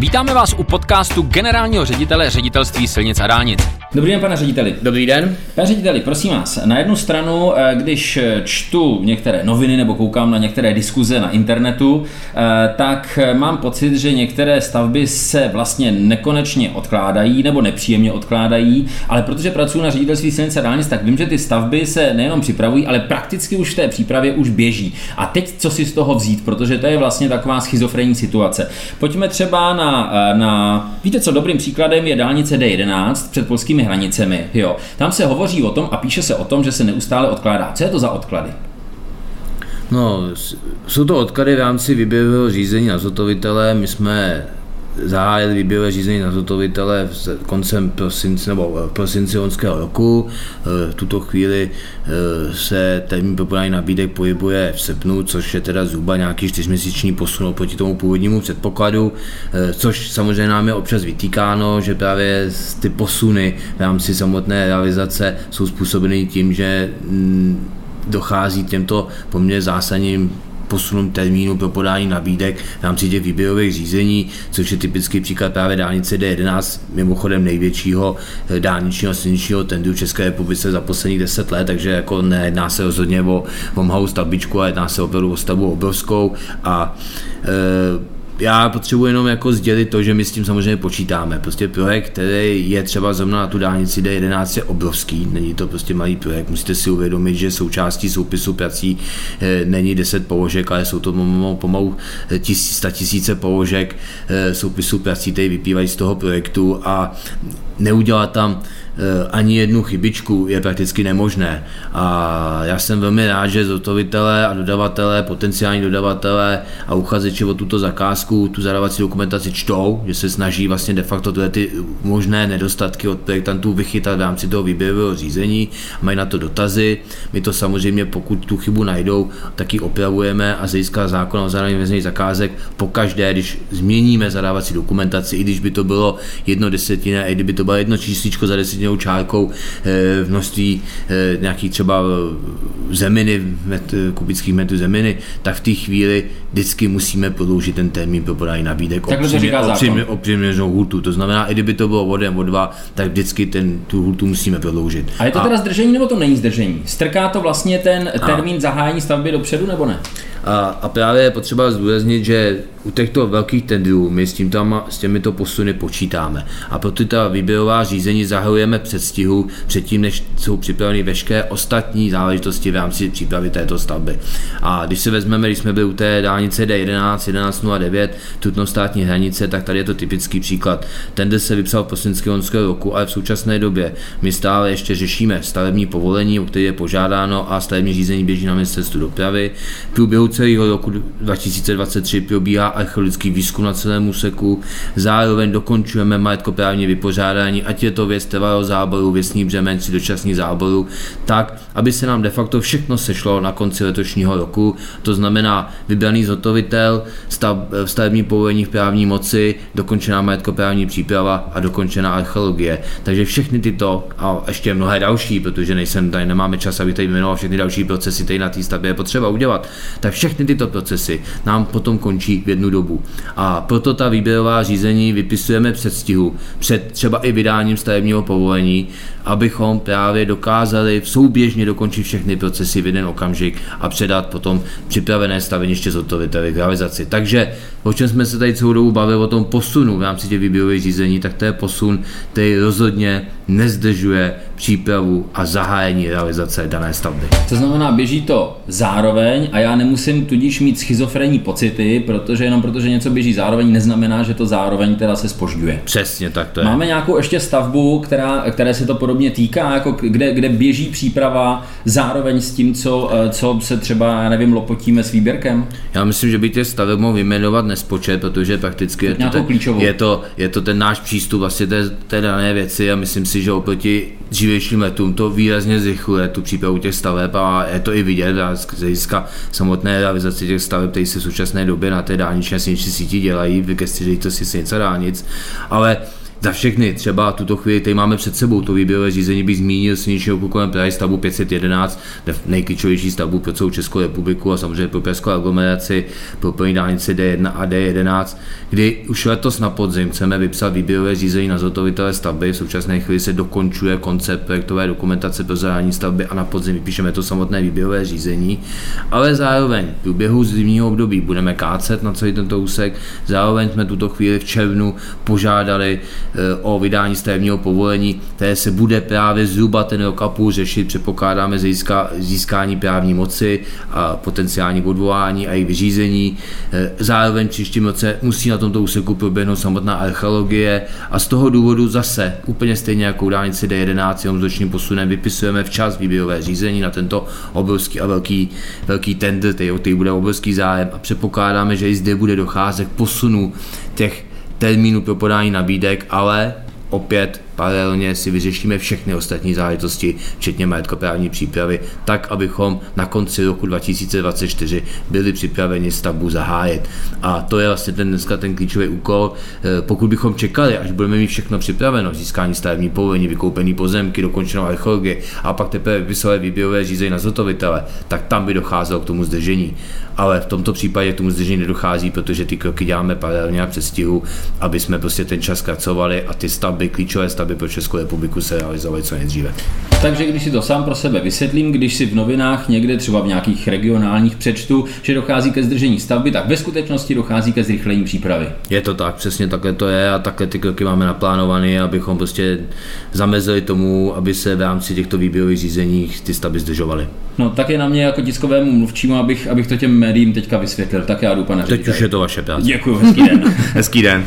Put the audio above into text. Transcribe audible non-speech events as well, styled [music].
Vítáme vás u podcastu generálního ředitele ředitelství silnic a dálnic. Dobrý den, pane řediteli. Dobrý den. Pane řediteli, prosím vás, na jednu stranu, eh, když čtu některé noviny nebo koukám na některé diskuze na internetu, eh, tak mám pocit, že některé stavby se vlastně nekonečně odkládají nebo nepříjemně odkládají, ale protože pracuji na ředitelství silnic a dálnic, tak vím, že ty stavby se nejenom připravují, ale prakticky už v té přípravě už běží. A teď co si z toho vzít, protože to je vlastně taková schizofrenní situace. Pojďme třeba na, eh, na víte co, dobrým příkladem je dálnice D11 před polskými hranicemi. Jo. Tam se hovoří o tom a píše se o tom, že se neustále odkládá. Co je to za odklady? No, jsou to odklady v rámci výběrového řízení na zotovitele. My jsme zahájil výběrové řízení na zotovitele koncem prosince nebo v prosinci loňského roku. V tuto chvíli eh, se termín pro podání nabídek pohybuje v srpnu, což je teda zhruba nějaký čtyřměsíční posun oproti tomu původnímu předpokladu, eh, což samozřejmě nám je občas vytýkáno, že právě ty posuny v rámci samotné realizace jsou způsobeny tím, že mm, dochází těmto poměrně zásadním posunům termínu pro podání nabídek v rámci těch výběrových řízení, což je typický příklad právě dálnice D11, mimochodem největšího eh, dálničního silničního tendru v České republice za posledních 10 let, takže jako nejedná se rozhodně o, o malou stavbičku, ale jedná se opravdu o stavbu obrovskou a e, já potřebuji jenom jako sdělit to, že my s tím samozřejmě počítáme. Prostě projekt, který je třeba zrovna na tu dálnici D11 je obrovský, není to prostě malý projekt. Musíte si uvědomit, že součástí soupisu prací e, není 10 položek, ale jsou to pomalu eh, tisíc, sta tisíce položek e, soupisu prací, které vypívají z toho projektu a neudělat tam Eh, ani jednu chybičku je prakticky nemožné. A já jsem velmi rád, že zotovitelé a dodavatelé, potenciální dodavatelé a uchazeči o tuto zakázku, tu zadávací dokumentaci čtou, že se snaží vlastně de facto tyhle ty možné nedostatky od projektantů vychytat v rámci toho výběrového řízení, mají na to dotazy. My to samozřejmě, pokud tu chybu najdou, tak ji opravujeme a získá zákon o zadání veřejných zakázek po každé, když změníme zadávací dokumentaci, i když by to bylo jedno desetina, i kdyby to bylo jedno čísličko za desetinu stejnou čárkou eh, v množství eh, nějaký třeba eh, zeminy, met, kubických metrů zeminy, tak v té chvíli vždycky musíme prodloužit ten termín pro podání nabídek o přiměřenou hůtu. To znamená, i kdyby to bylo vodem o dva, tak vždycky ten, tu hůtu musíme prodloužit. A je to teda zdržení nebo to není zdržení? Strká to vlastně ten termín a. zahájení stavby dopředu nebo ne? A, a právě je potřeba zdůraznit, že u těchto velkých tendrů my s, tím tam, s těmito posuny počítáme. A proto ta výběrová řízení zahajujeme předstihu předtím, než jsou připraveny veškeré ostatní záležitosti v rámci přípravy této stavby. A když se vezmeme, když jsme byli u té dálnice D11, 1109, tutno státní hranice, tak tady je to typický příklad. Tender se vypsal v prosinci loňského roku, ale v současné době my stále ještě řešíme stavební povolení, o které je požádáno a stavební řízení běží na ministerstvu dopravy. V průběhu celého roku 2023 probíhá archeologický výzkum na celém úseku, zároveň dokončujeme majetkoprávní vypořádání, ať je to věc trvalého záboru, věcní břemen či dočasný záboru, tak, aby se nám de facto všechno sešlo na konci letošního roku. To znamená vybraný zhotovitel, stav, stavební povolení v právní moci, dokončená majetkoprávní příprava a dokončená archeologie. Takže všechny tyto a ještě mnohé další, protože nejsem tady, nemáme čas, aby tady jmenoval všechny další procesy, které na té stavbě je potřeba udělat, tak všechny tyto procesy nám potom končí v jednu dobu. A proto ta výběrová řízení vypisujeme předstihu, před třeba i vydáním stavebního povolení, abychom právě dokázali souběžně dokončit všechny procesy v jeden okamžik a předat potom připravené staveniště zhotoviteli k realizaci. Takže o čem jsme se tady celou dobu bavili, o tom posunu v rámci těch výběrových řízení, tak to je posun, který rozhodně nezdržuje přípravu a zahájení realizace dané stavby. To znamená, běží to zároveň a já nemusím tudíž mít schizofrenní pocity, protože jenom protože něco běží zároveň, neznamená, že to zároveň teda se spožďuje. Přesně tak to je. Máme nějakou ještě stavbu, která, které se to podobně týká, jako kde, kde běží příprava zároveň s tím, co, eh, co se třeba, já nevím, lopotíme s výběrkem? Já myslím, že by tě staveb mohl vyjmenovat nespočet, protože prakticky je to, ten, je, to, je to ten náš přístup vlastně té, té dané věci a myslím si, že oproti dřívějším letům to výrazně zrychluje tu přípravu těch staveb a je to i vidět z hlediska samotné realizace těch staveb, které se v současné době na té dálniční silniční síti dělají, v gesti to si silnice dálnic, ale za všechny. Třeba tuto chvíli tady máme před sebou to výběrové řízení, bych zmínil silničního kolem Prahy stavbu 511, nejklíčovější stavbu pro celou Českou republiku a samozřejmě pro Pražskou aglomeraci, pro plní dálnici D1 a D11, kdy už letos na podzim chceme vypsat výběrové řízení na zhotovitele stavby. V současné chvíli se dokončuje koncept projektové dokumentace pro zadání stavby a na podzim vypíšeme to samotné výběrové řízení. Ale zároveň v průběhu zimního období budeme kácet na celý tento úsek. Zároveň jsme tuto chvíli v červnu požádali o vydání stavebního povolení, které se bude právě zhruba ten rok a půl řešit, předpokládáme získá, získání právní moci a potenciální odvolání a jejich vyřízení. Eh, zároveň příštím roce musí na tomto úseku proběhnout samotná archeologie a z toho důvodu zase, úplně stejně jako dálnici D11, jenom s ročním posunem, vypisujeme včas výběrové řízení na tento obrovský a velký, velký tender, který, který bude obrovský zájem a předpokládáme, že i zde bude docházet k posunu těch termínu pro podání nabídek, ale opět paralelně si vyřešíme všechny ostatní záležitosti, včetně majetkoprávní přípravy, tak, abychom na konci roku 2024 byli připraveni stavbu zahájit. A to je vlastně ten dneska ten klíčový úkol. Eh, pokud bychom čekali, až budeme mít všechno připraveno, získání stavební povolení, vykoupený pozemky, dokončenou archeologii a pak teprve vysoké výběrové řízení na zhotovitele, tak tam by docházelo k tomu zdržení. Ale v tomto případě k tomu zdržení nedochází, protože ty kroky děláme paralelně a předstihu, aby jsme prostě ten čas zkracovali a ty stavby, klíčové stavby aby pro Českou republiku se realizovali co nejdříve. Takže když si to sám pro sebe vysvětlím, když si v novinách někde třeba v nějakých regionálních přečtu, že dochází ke zdržení stavby, tak ve skutečnosti dochází ke zrychlení přípravy. Je to tak, přesně takhle to je a takhle ty kroky máme naplánované, abychom prostě zamezili tomu, aby se v rámci těchto výběrových řízení ty stavby zdržovaly. No tak je na mě jako tiskovému mluvčímu, abych, abych to těm médiím teďka vysvětlil. Tak já jdu, pane Teď už je to vaše práce. Děkuji, hezký den. [laughs] hezký den.